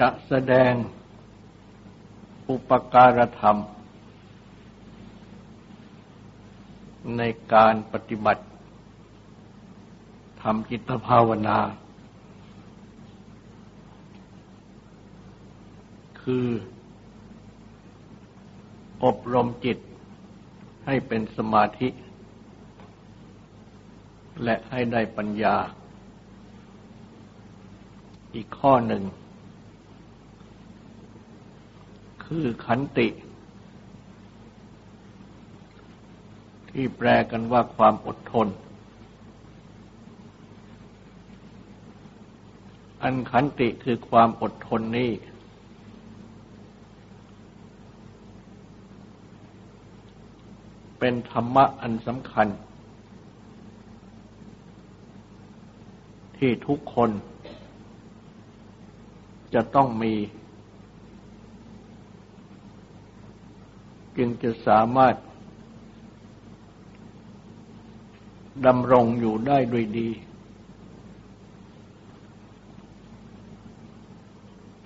จะแสดงอุปการธรรม ในการปฏิบัติทำจิตภาวนา คือ อบรมจิตให้เป็นสมาธิ และให้ได้ปัญญา อีกข้อหนึ่ง คือขันติ ที่แปลกันว่าความอดทน อันขันติคือความอดทนนี้ เป็นธรรมะอันสำคัญ ที่ทุกคนจะต้องมี จึงจะสามารถดำรงอยู่ได้ด้วยดี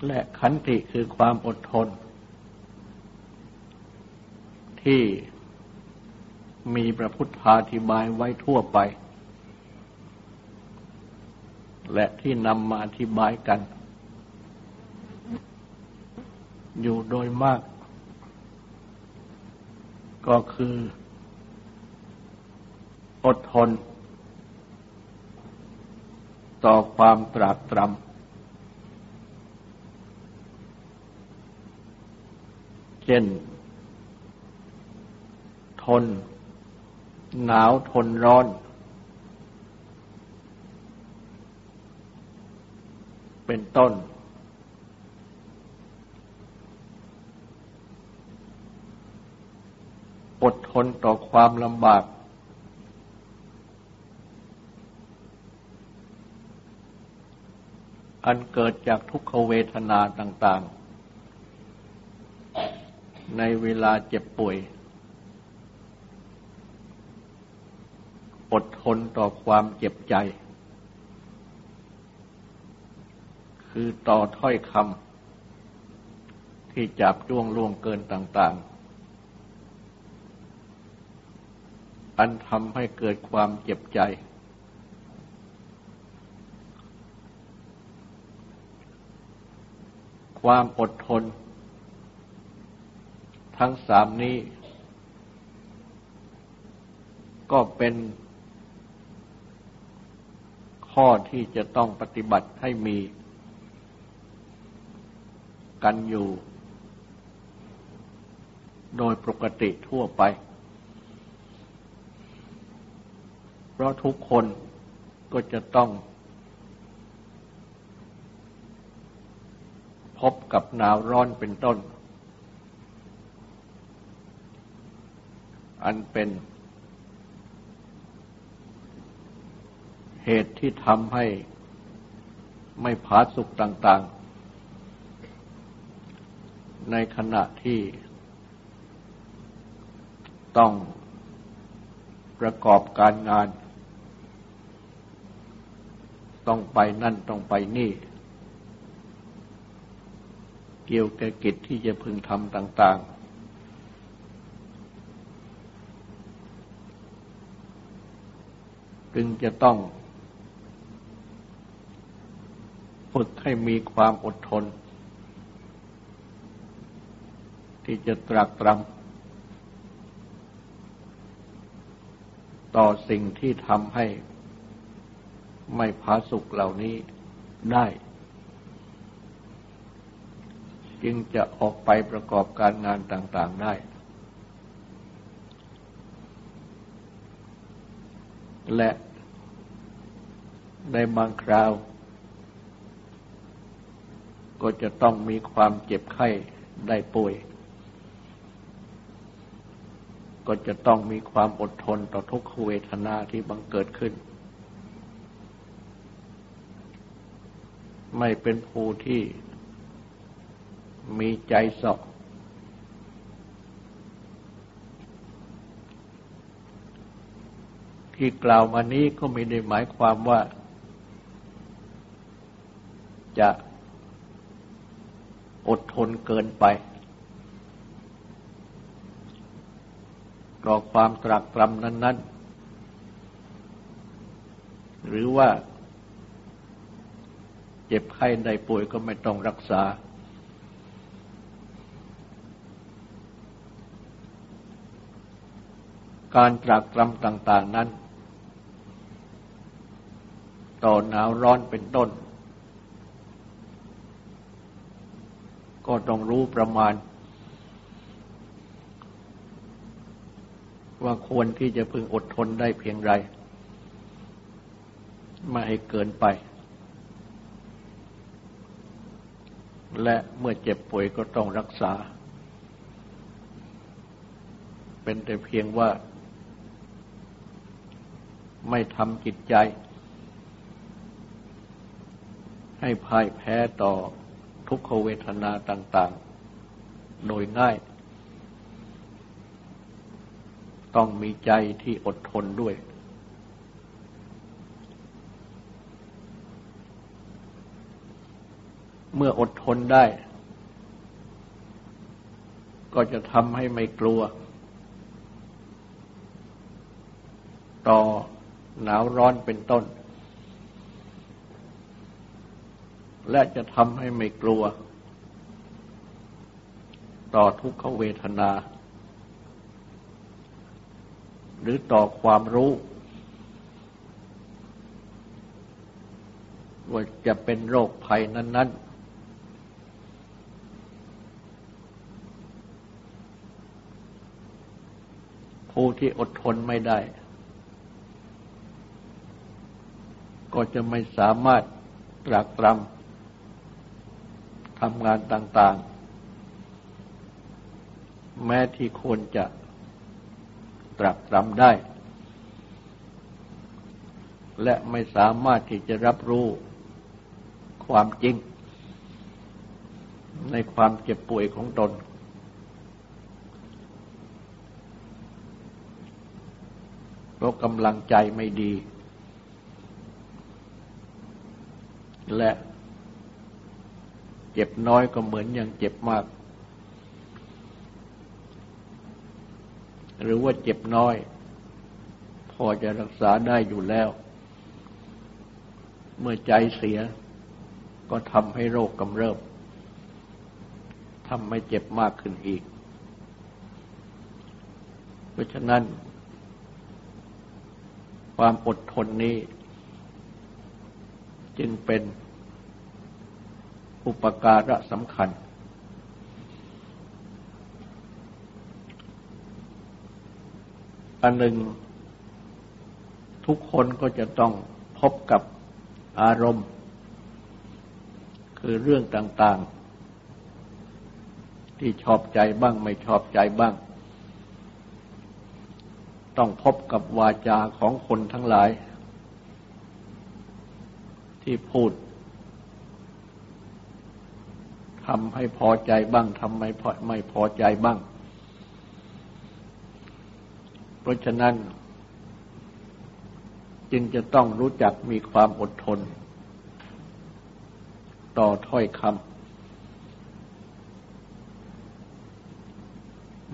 และขันติคือความอดทน ที่มีพระพุทธาธิบายไว้ทั่วไป และที่นำมาอธิบายกัน อยู่โดยมาก ก็คือ อดทน ต่อความตรากตรำเช่น ทน หนาวทนร้อน เป็นต้น อดทนต่อความลำบาก อันเกิดจากทุกขเวทนาต่าง ๆ ในเวลาเจ็บป่วย อดทนต่อความเจ็บใจ คือต่อถ้อยคำที่จับจ้วงล่วงเกินต่าง ๆ อันทำให้เกิดความเจ็บใจ ความอดทน ทั้งสามนี้ ก็เป็นข้อที่จะต้องปฏิบัติให้มี กันอยู่ โดยปกติทั่วไปเพ ราะทุกคนก็จะต้องพบกับหนาวร้อนเป็นต้น อันเป็นเหตุที่ทำให้ไม่ผาสุกต่างๆ ในขณะที่ต้องประกอบการงาน ต้องไปนั่นต้องไปนี่ เกี่ยวกับกิจที่จะพึงทำต่าง ๆ จึงจะต้องฝึกให้มีความอดทน ที่จะตรักตรำต่อสิ่งที่ทำให้ ไม่พาสุขเหล่านี้ได้ จึงจะออกไปประกอบการงานต่าง ๆได้ และในบางคราว ก็จะต้องมีความเจ็บไข้ได้ป่วย ก็จะต้องมีความอดทนต่อทุกขเวทนาที่บังเกิดขึ้น ไม่เป็นผู้ที่มีใจสอกที่กล่าวมานี้ก็ไม่ได้หมายความว่า จะอดทนเกินไปต่อความตรักตรำนั้น ๆ หรือว่า จ็บไข้ได้ป่วยก็ไม่ต้องรักษา การตรักตรำต่างๆนั้น ต่อหนาวร้อนเป็นต้น ก็ต้องรู้ประมาณ ว่าควรที่จะพึงอดทนได้เพียงไร ไม่ให้เกินไป และเมื่อเจ็บป่วยก็ต้องรักษา เป็นแต่เพียงว่า ไม่ทำจิตใจ ให้พ่ายแพ้ต่อทุกขเวทนาต่าง ๆ โดยง่าย ต้องมีใจที่อดทนด้วย เมื่ออดทนได้ ก็จะทำให้ไม่กลัว ต่อหนาวร้อนเป็นต้น และจะทำให้ไม่กลัว ต่อทุกขเวทนา หรือต่อความรู้ว่าจะเป็นโรคภัยนั้น ๆ ผู้ที่อดทนไม่ได้ ก็จะไม่สามารถตรักตรำทำงานต่างๆ แม้ที่ควรจะตรักตรำได้ และไม่สามารถที่จะรับรู้ความจริง ในความเจ็บป่วยของตน เพ ราะกำลังใจไม่ดี และเจ็บน้อยก็เหมือนอย่างเจ็บมาก หรือว่าเจ็บน้อย พอจะรักษาได้อยู่แล้ว เมื่อใจเสียก็ทำให้โรคกำเริบทำให้เจ็บมากขึ้นอีก เพราะฉะนั้น ความอดทนนี้ จึงเป็นอุปการะสำคัญ อันหนึ่ง ทุกคนก็จะต้องพบกับอารมณ์ คือเรื่องต่าง ๆ ที่ชอบใจบ้างไม่ชอบใจบ้าง ต้องพบกับวาจาของคนทั้งหลาย ที่พูดทำให้พอใจบ้างทำไม่พอไม่พอใจบ้าง เพราะฉะนั้น จึงจะต้องรู้จักมีความอดทน ต่อถ้อยคำ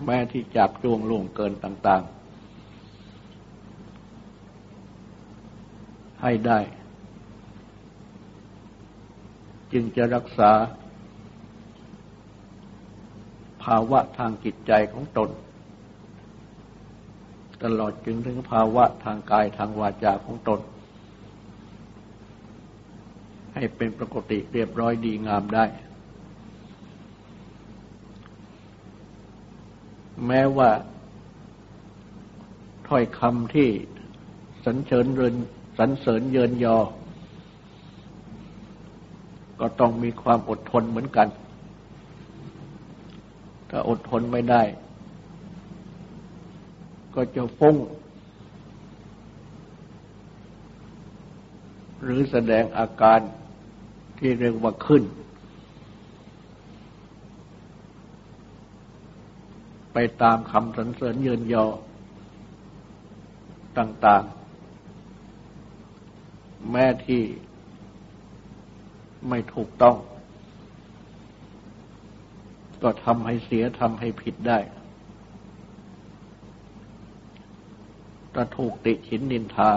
แม้ที่จับจวงล่วงเกินต่าง ๆ ให้ได้ จึงจะรักษา ภาวะทางจิตใจของตน ตลอดจึงถึงภาวะทางกายทางวาจาของตน ให้เป็นปกติเรียบร้อยดีงามได้ แม้ว่าถ้อยคำที่สันเสริญเริน สันเสริญเยินยอ ก็ต้องมีความอดทนเหมือนกัน ถ้าอดทนไม่ได้ ก็จะฟุ้ง หรือแสดงอาการที่เรียกว่าขึ้น ไปตามคำสรรเสริญเยินยอต่าง ๆ แม้ที่ไม่ถูกต้อง ก็ทำให้เสียทำให้ผิดได้ถ้าถูกติฉินนินทา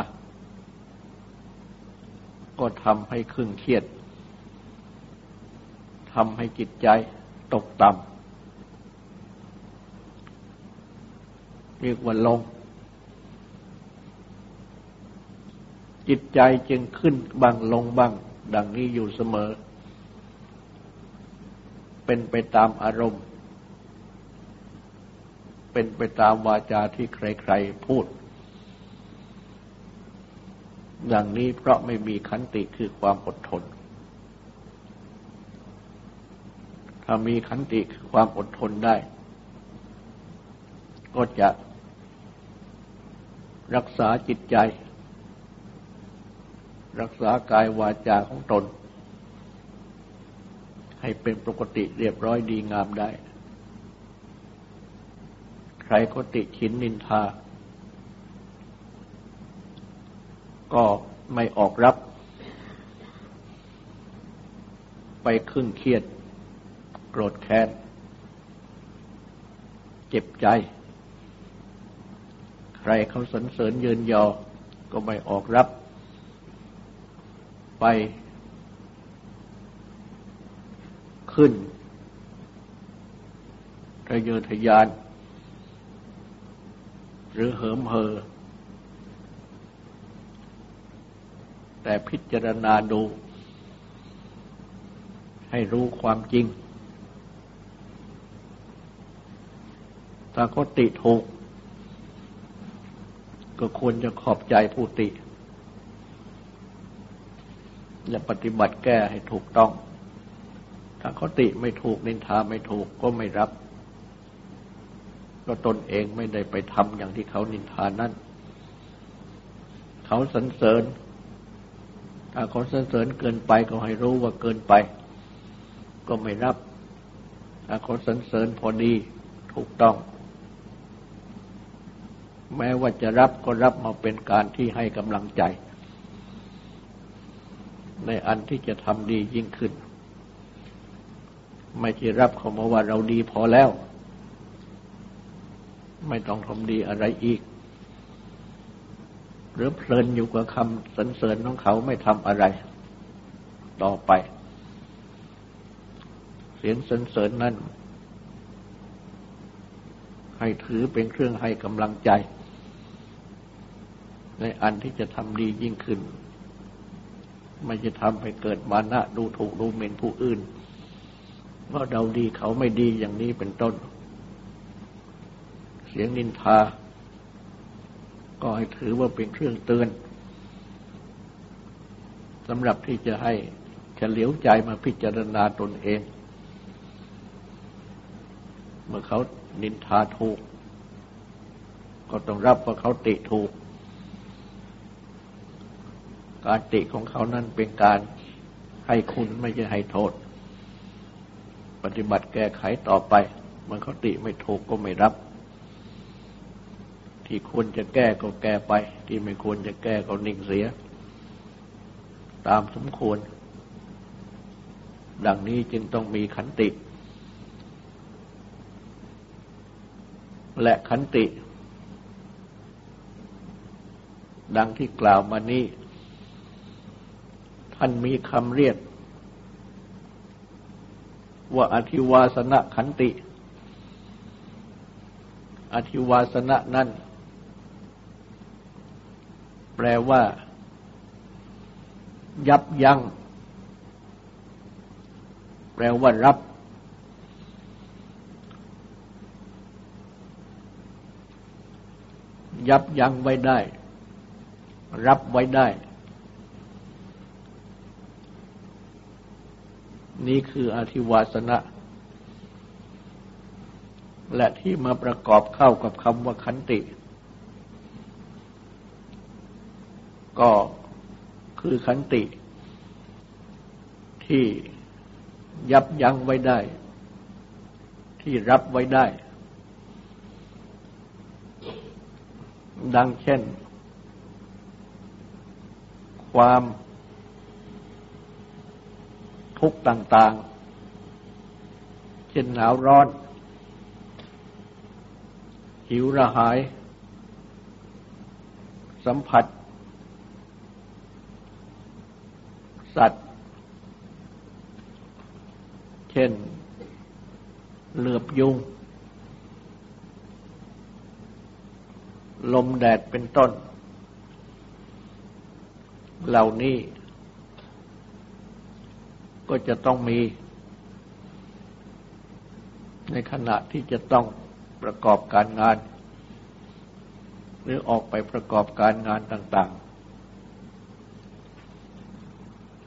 ก็ทำให้ขึ่งเครียดทำให้จิตใจตกต่ำเรียกว่าลง จิตใจจึงขึ้นบ้างลงบ้าง ดังนี้อยู่เสมอ เป็นไปตามอารมณ์ เป็นไปตามวาจาที่ใครๆพูดอย่างนี้เพราะไม่มีขันติคือความอดทน ถ้ามีขันติคือความอดทนได้ ก็จะรักษาจิตใจ รักษากายวาจาของตน ให้เป็นปกติเรียบร้อยดีงามได้ ใครก็ติชินนินทา ก็ไม่ออกรับ ไปครึ่งเครียด โกรธแค้น เจ็บใจ ใครเขาสรรเสริญเยินยอ ก็ไม่ออกรับ ไป ขึ้นทะเยอทะยาน หรือเหิมเหอ แต่พิจารณาดู ให้รู้ความจริง ถ้าเขาติถูก ก็ควรจะขอบใจผู้ติ และปฏิบัติแก้ให้ถูกต้อง ถ้าเขาติไม่ถูกนินทาไม่ถูกก็ไม่รับ ก็ตนเองไม่ได้ไปทำอย่างที่เขานินทานั่นเขาสรรเสริญ ถ้าเขาสรรเสริญเกินไปก็ให้รู้ว่าเกินไป ก็ไม่รับ ถ้าเขาสรรเสริญพอดีถูกต้อง แม้ว่าจะรับก็รับมาเป็นการที่ให้กำลังใจ ในอันที่จะทำดียิ่งขึ้น ไม่ใช่รับเขามาว่าเราดีพอแล้ว ไม่ต้องทำดีอะไรอีก หรือเพลินอยู่กับคำสรรเสริญของเขาไม่ทำอะไร ต่อไป เสียงสรรเสริญนั้นให้ถือเป็นเครื่องให้กำลังใจ ในอันที่จะทำดียิ่งขึ้น ไม่จะทำให้เกิดมานะดูถูกดูหมิ่นผู้อื่น ว่าเราดีเขาไม่ดีอย่างนี้เป็นต้น เสียงนินทา ก็ให้ถือว่าเป็นเครื่องเตือนสำหรับที่จะให้เฉลียวใจมาพิจารณาตนเอง เมื่อเขานินทาถูก ก็ต้องรับว่าเขาติถูก การติของเขานั้นเป็นการให้คุณไม่ใช่ให้โทษ ปฏิบัติแก้ไขต่อไป มันเขาติไม่ถูกก็ไม่รับ ที่ควรจะแก้ก็แก้ไป ที่ไม่ควรจะแก้ก็นิ่งเสีย ตามสมควร ดังนี้จึงต้องมีขันติ และขันติ ดังที่กล่าวมานี้ ท่านมีคำเรียก ว่าอธิวาสนะขันติ อธิวาสนะนั้น แปลว่า ยับยัง้งแปลว่ารับ ยับยั้งไว้ได้ รับไว้ได้ นี่คืออธิวาสนะ และที่มาประกอบเข้ากับคำว่าขันติ ก็คือขันติ ที่ยับยั้งไว้ได้ ที่รับไว้ได้ ดังเช่น ความ ทุกข์ต่างๆ เช่นหนาวร้อน หิวระหาย สัมผัส สัตว์ เช่น เหลือบยุง ลมแดดเป็นต้น เหล่านี้ ก็จะต้องมี ในขณะที่จะต้องประกอบการงาน หรือออกไปประกอบการงานต่าง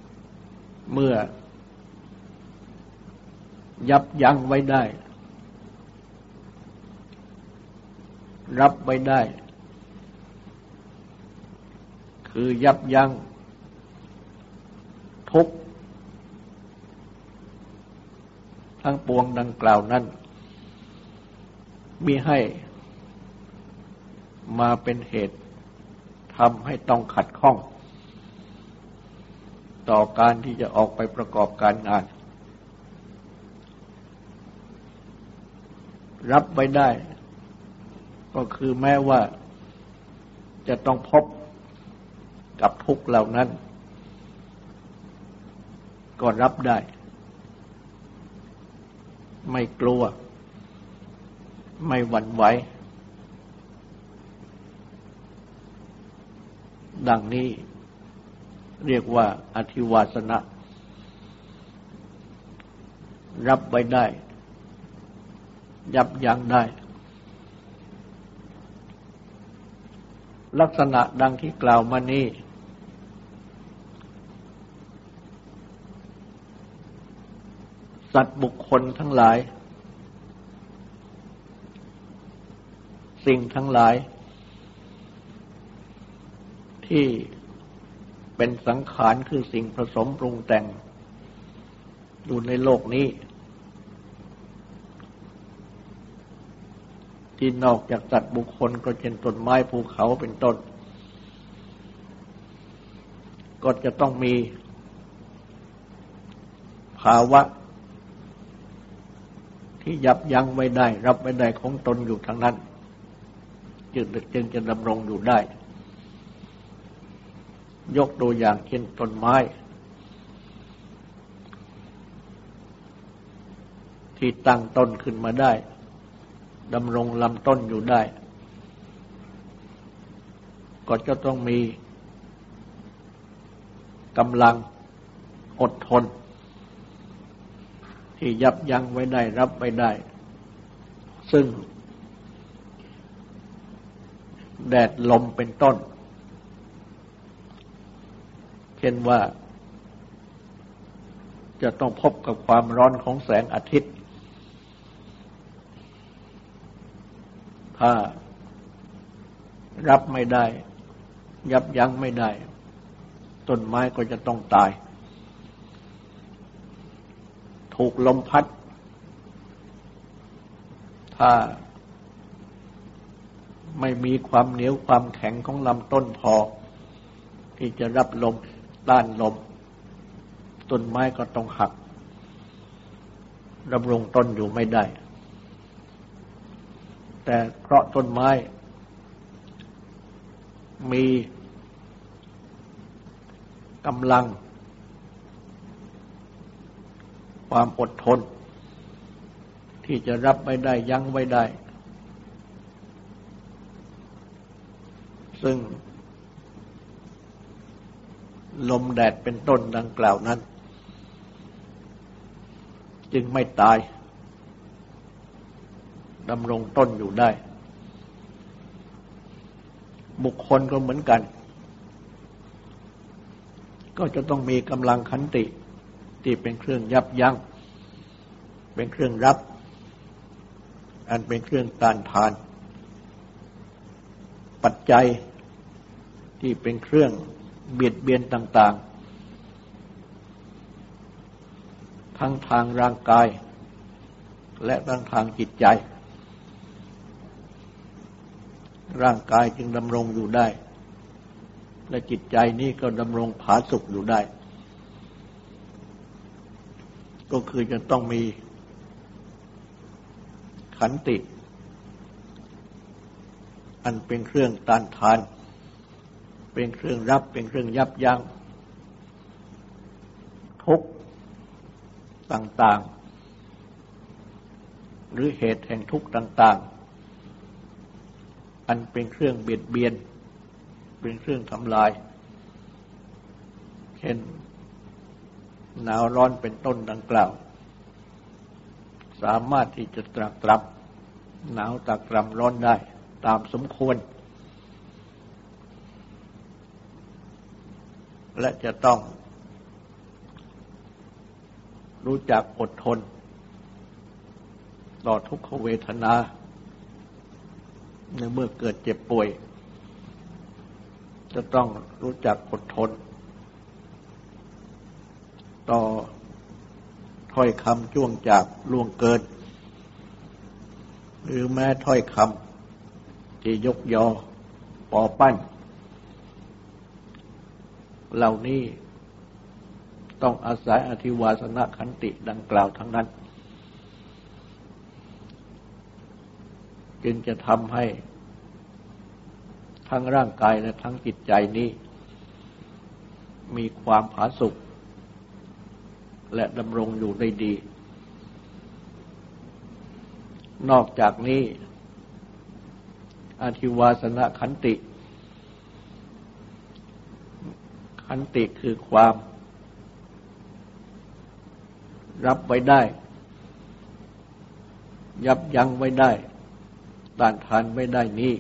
ๆ เมื่อ ยับยั้งไว้ได้ รับไว้ได้ คือยับยั้งทุก ทั้งปวงดังกล่าวนั้นมีให้มาเป็นเหตุทำให้ต้องขัดข้อง ต่อการที่จะออกไปประกอบการงาน รับไว้ได้ ก็คือแม้ว่าจะต้องพบกับทุกเหล่านั้น ก็รับได้ ไม่กลัว ไม่หวั่นไหว ดังนี้เรียกว่าอธิวาสนะ รับไว้ได้ ยับยั้งได้ ลักษณะดังที่กล่าวมานี้ สัตว์บุคคลทั้งหลาย สิ่งทั้งหลาย ที่เป็นสังขารคือสิ่งผสมปรุงแต่ง อยู่ในโลกนี้ ที่นอกจากสัตว์บุคคลก็เช่นต้นไม้ภูเขาเป็นต้น ก็จะต้องมีภาวะ ที่ยับยั้งไว้ได้ รับไว้ได้ของตนอยู่ทั้งนั้น จึงจึงจะดำรงอยู่ได้ ยกตัวอย่างเช่นต้นไม้ ที่ตั้งต้นขึ้นมาได้ดำรงลำต้นอยู่ได้ ก็จะต้องมีกำลังอดทน ที่ยับยั้งไว้ได้รับไว้ได้ ซึ่ง แดดลมเป็นต้น เช่นว่า จะต้องพบกับความร้อนของแสงอาทิตย์ ถ้ารับไม่ได้ ยับยั้งไม่ได้ ต้นไม้ก็จะต้องตาย ถูกลมพัด ถ้าไม่มีความเหนียวความแข็งของลำต้นพอ ที่จะรับลมต้านลม ต้นไม้ก็ต้องหักดำรงต้นอยู่ไม่ได้ แต่เพราะต้นไม้ มีกำลัง ความอดทน ที่จะรับไม่ได้ยั้งไว้ได้ ซึ่ง ลมแดดเป็นต้นดังกล่าวนั้น จึงไม่ตายดำรงต้นอยู่ได้ บุคคลก็เหมือนกัน ก็จะต้องมีกำลังขันติ ที่เป็นเครื่องยับยัง้งเป็นเครื่องรับ อันเป็นเครื่องต้านทาน ปัจจัยที่เป็นเครื่องเบียดเบียนต่าง ๆ ทั้งทางร่างกาย และทั้งทางจิตใจ ร่างกายจึงดำรงอยู่ได้ และจิตใจนี้ก็ดำรงผาสุกอยู่ได้ ก็คือจะต้องมีขันติ อันเป็นเครื่องต้านทาน เป็นเครื่องรับเป็นเครื่องยับยัง้งทุกต่างๆ หรือเหตุแห่งทุกต่างๆ อันเป็นเครื่องเบียดเบียน เป็นเครื่องทำลาย เช่น หนาวร้อนเป็นต้นดังกล่าว สามารถที่จะตรักตรับหนาวตรักตรำร้อนได้ตามสมควร และจะต้อง รู้จักอดทน ต่อทุกขเวทนา ในเมื่อเกิดเจ็บป่วย จะต้องรู้จักอดทน ต่อถ้อยคำจ้วงจากล่วงเกิน หรือแม้ถ้อยคำที่ยกยอปอปั้น เหล่านี้ต้องอาศัยอธิวาสนขันติดังกล่าวทั้งนั้น จึงจะทำให้ ทั้งร่างกายและทั้งจิตใจนี้ มีความผาสุก และดำรงอยู่ได้ดี นอกจากนี้ อธิวาสนะขันติ ขันติคือความ รับไว้ได้ ยับยั้งไว้ได้ ต้านทานไว้ได้นี้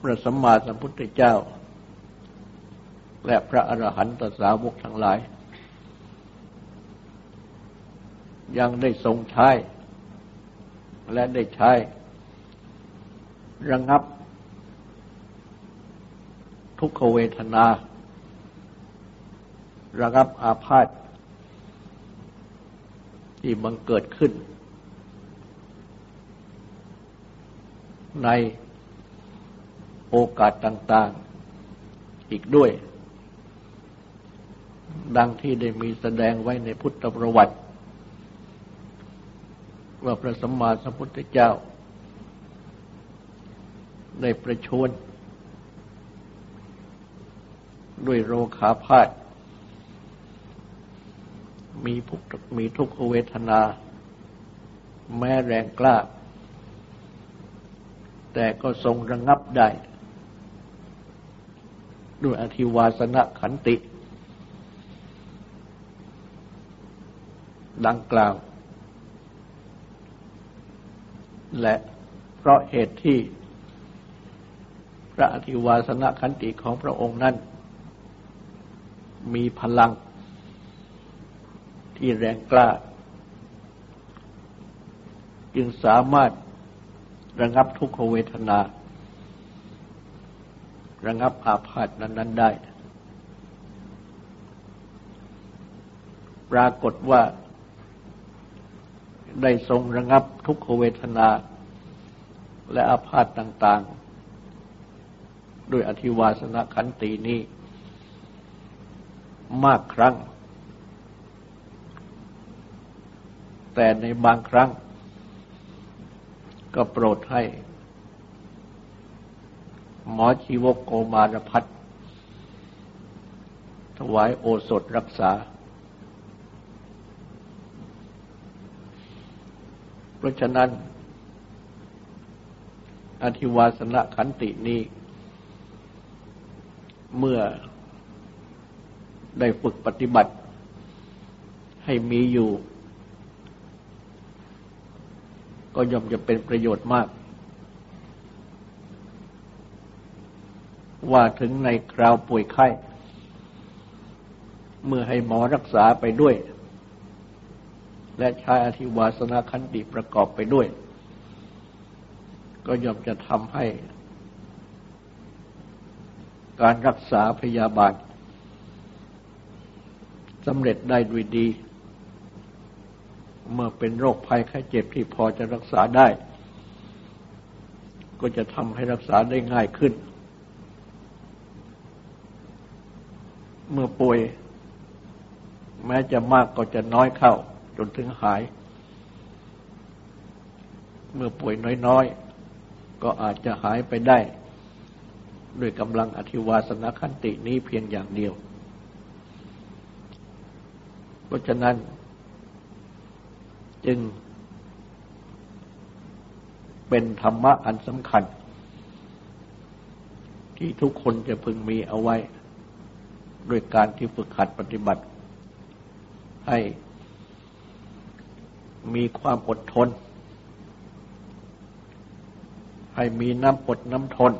พระสัมมาสัมพุทธเจ้า และพระอรหันตสาวกทั้งหลาย ยังได้ทรงใช้และได้ใช้ระงับ ทุกขเวทนา ระงับอาพาธที่บังเกิดขึ้น ในโอกาสต่าง ๆ อีกด้วย ดังที่ได้มีแสดงไว้ในพุทธประวัติ ว่าพระสัมมาสัมพุทธเจ้า ได้ประชวนด้วยโรคาพาธมีทุกมีทุกขเวทนา แม้แรงกล้า แต่ก็ทรงระงงับได้ ด้วยอธิวาสนะขันติ ดังกล่าว และเพราะเหตุที่พระอธิวาสนขันติของพระองค์นั้น มีพลังที่แรงกล้า จึงสามารถระงับทุกขเวทนา ระงับอาพาธนั้น ๆ ได้ ปรากฏว่า ได้ทรงระงับทุกขเวทนา และอาพาธต่างๆ ด้วยอธิวาสนาขันตีนี้ มากครั้ง แต่ในบางครั้ง ก็โปรดให้ หมอชีวกโกมารพัฒถวายโอสถรักษา เพราะฉะนั้น อธิวาสนขันตินี้ เมื่อได้ฝึกปฏิบัติ ให้มีอยู่ ก็ย่อมจะเป็นประโยชน์มาก ว่าถึงในคราวป่วยไข้ เมื่อให้หมอรักษาไปด้วย และใช้อธิวาสนาคันติประกอบไปด้วย ก็ย่อมจะทำให้ การรักษาพยาบาลสำเร็จได้ด้วยดี เมื่อเป็นโรคภัยไข้เจ็บที่พอจะรักษาได้ ก็จะทำให้รักษาได้ง่ายขึ้น เมื่อป่วย แม้จะมากก็จะน้อยเข้า จนถึงหาย เมื่อป่วยน้อยๆ ก็อาจจะหายไปได้ ด้วยกำลังอธิวาสนาคันตินี้เพียงอย่างเดียว เพราะฉะนั้น จึง เป็นธรรมะอันสำคัญ ที่ทุกคนจะพึงมีเอาไว้ด้วยการที่ฝึกหัดปฏิบัติ ให้ มีความอดทน ให้มีน้ำอดน้ำทน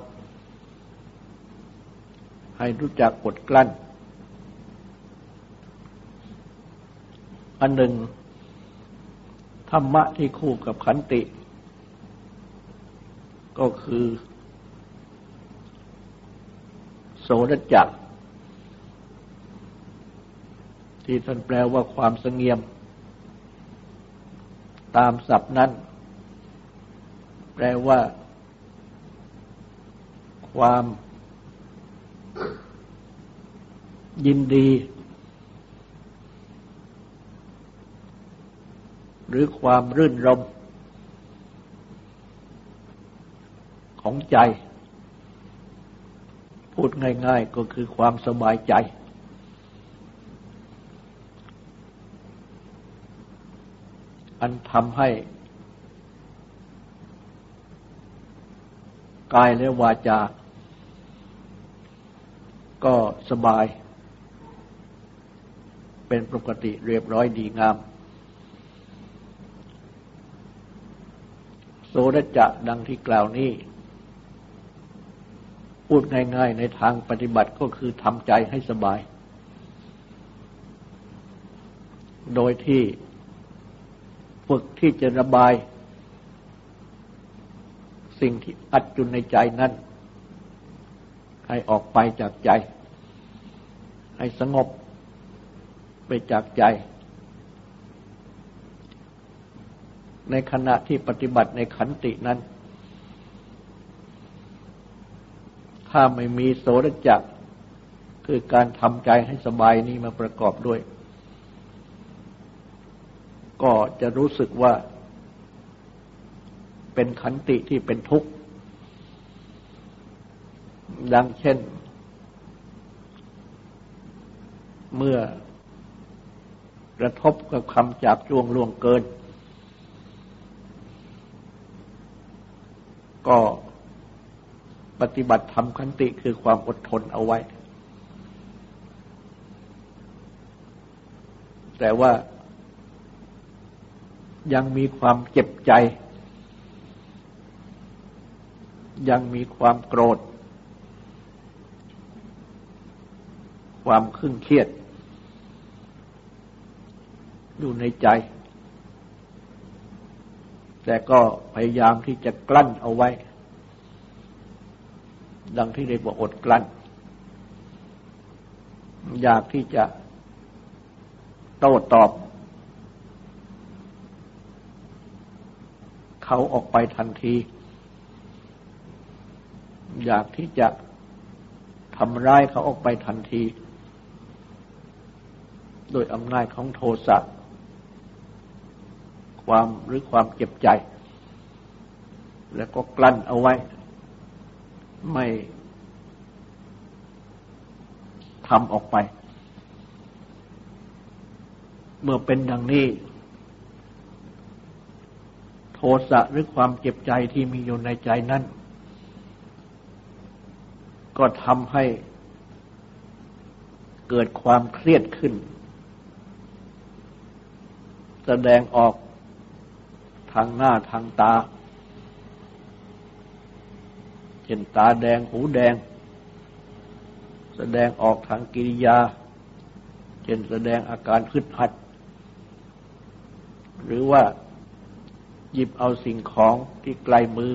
ให้รู้จักอดกลั้น อันหนึ่ง ธรรมะที่คู่กับขันติ ก็คือโสดจักที่ท่านแปลว่าความสงเงียม ตามศัพท์นั้น แปลว่า ความ ยินดี หรือความรื่นรม ของใจ พูดง่าย ๆ ก็คือความสบายใจ อันทำให้ กายและวาจา ก็สบาย เป็นปกติเรียบร้อยดีงาม โสรจะดังที่กล่าวนี้ พูดง่ายๆในทางปฏิบัติก็คือทำใจให้สบาย โดยที่ ฝึกที่จะระบาย สิ่งที่อัดจุนในใจนั้น ให้ออกไปจากใจ ให้สงบไปจากใจ ในขณะที่ปฏิบัติในขันตินั้น ถ้าไม่มีโสรจักคือการทำใจให้สบายนี้มาประกอบด้วย ก็จะรู้สึกว่าเป็นขันติที่เป็นทุกข์ ดังเช่น เมื่อกระทบกับคำจากจวงล่วงเกิน ก็ปฏิบัติธรรมขันติคือความอดทนเอาไว้ แต่ว่า ยังมีความเจ็บใจ ยังมีความโกรธ ความขึ่งเครียด อยู่ในใจ แต่ก็พยายามที่จะกลั้นเอาไว้ ดังที่ได้บอกอดกลั้น อยากที่จะโต้ตอบ เขาออกไปทันที อยากที่จะทำร้ายเขาออกไปทันที โดยอำนาจของโทสะความหรือความเจ็บใจ แล้วก็กลั้นเอาไว้ ไม่ทำออกไป เมื่อเป็นดังนี้ ทโทสะหรือความเจ็บใจที่มีอยู่ในใจนั้นก็ทำให้เกิดความเครียดขึ้น แสดงออกทางหน้าทางตาเช่นตาแดงหูแดง แสดงออกทางกิริยาเช่นแสดงอาการขึ้นหัด หรือว่า หยิบเอาสิ่งของที่ไกลมือ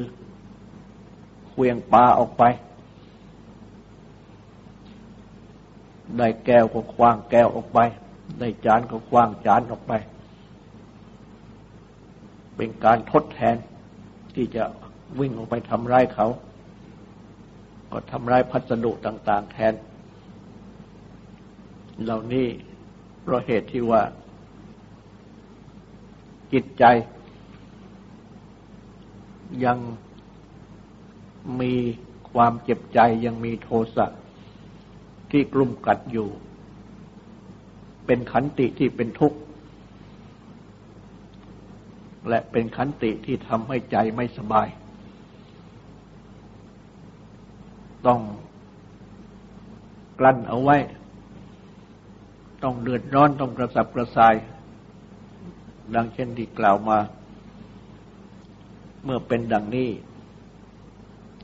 เควียงปลาออกไป ได้แก้วก็คว้างแก้วออกไป ได้จานก็คว้างจานออกไป เป็นการทดแทนที่จะวิ่งออกไปทำร้ายเขา ก็ทำร้ายพัสดุต่าง ๆ แทน เหล่านี้เพราะเหตุที่ว่า จิตใจ ยังมีความเจ็บใจยังมีโทสะที่กลุ่มกัดอยู่ เป็นขันติที่เป็นทุกข์ และเป็นขันติที่ทำให้ใจไม่สบาย ต้องกลั้นเอาไว้ ต้องเดือดร้อนต้องกระสับกระส่าย ดังเช่นที่กล่าวมา เมื่อเป็นดังนี้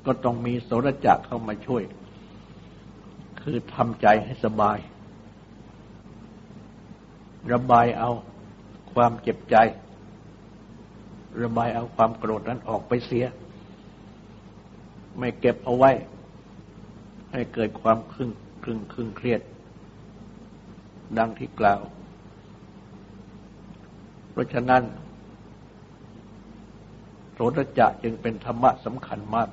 ก็ต้องมีโสรจักเข้ามาช่วย คือทำใจให้สบาย ระบายเอาความเจ็บใจ ระบายเอาความโกรธนั้นออกไปเสีย ไม่เก็บเอาไว้ ให้เกิดความครึ่งครึ่งครึ่งเครียด ดังที่กล่าว เพราะฉะนั้น โสตจะจึงเป็นธรรมะสำคัญมาก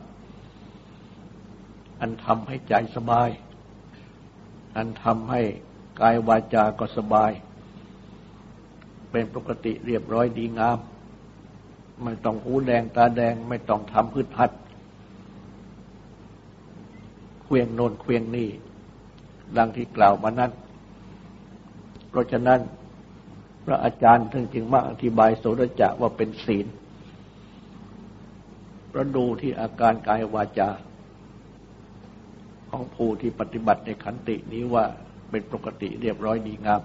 อันทำให้ใจสบาย อันทำให้กายวาจาก็สบาย เป็นปกติเรียบร้อยดีงาม ไม่ต้องหูแดงตาแดงไม่ต้องทำพืชพัดเควียงโนนเควียงนี่ ดังที่กล่าวมานั้น เพราะฉะนั้น พระอาจารย์ถึงจึงมาอธิบายโสดจะว่าเป็นศีล เราดูที่อาการกายวาจา ของผู้ที่ปฏิบัติในขันตินี้ว่าเป็นปกติเรียบร้อยดีงาม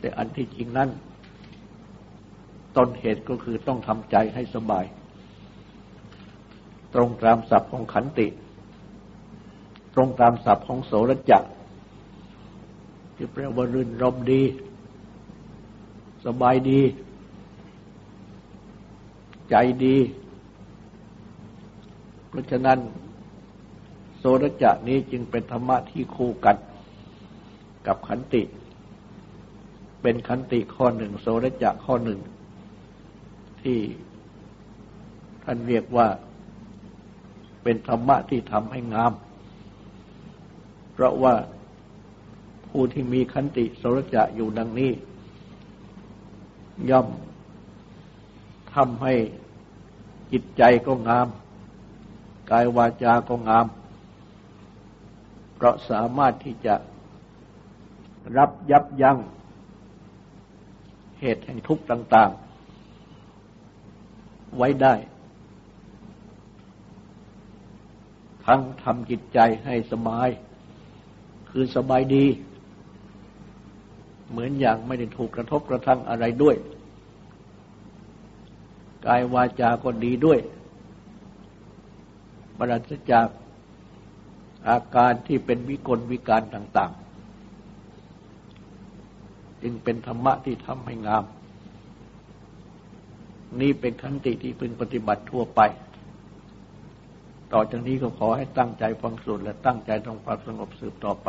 แต่อันที่จริงนั้นต้นเหตุก็คือต้องทำใจให้สบาย ตรงตามศัพท์ของขันติ ตรงตามศัพท์ของโสรจักที่แปลว่ารื่นรมดี สบายดี ใจดี ราะฉะนั้น โสรจะนี้จึงเป็นธรรมะที่คู่กันกับขันติ เป็นขันติข้อหนึ่ง โสรจะข้อหนึ่ง ที่ท่านเรียกว่าเป็นธรรมะที่ทำให้งาม เพราะว่าผู้ที่มีขันติโสรจะอยู่ดังนี้ ย่อมทำให้จิตใจก็งาม กายวาจาก็งาม เพราะสามารถที่จะรับยับยั้งเหตุแห่งทุกข์ต่าง ๆ ไว้ได้ ทั้งทำจิตใจให้สบาย คือสบายดี เหมือนอย่างไม่ได้ถูกกระทบกระทั่งอะไรด้วย กายวาจาก็ดีด้วย ปราศจากอาการที่เป็นวิกลวิการต่าง ๆ จึงเป็นธรรมะที่ทำให้งาม นี่เป็นขันติที่พึงปฏิบัติทั่วไป ต่อจากนี้ก็ขอให้ตั้งใจฟังสวดและตั้งใจทำความสงบสืบต่อไป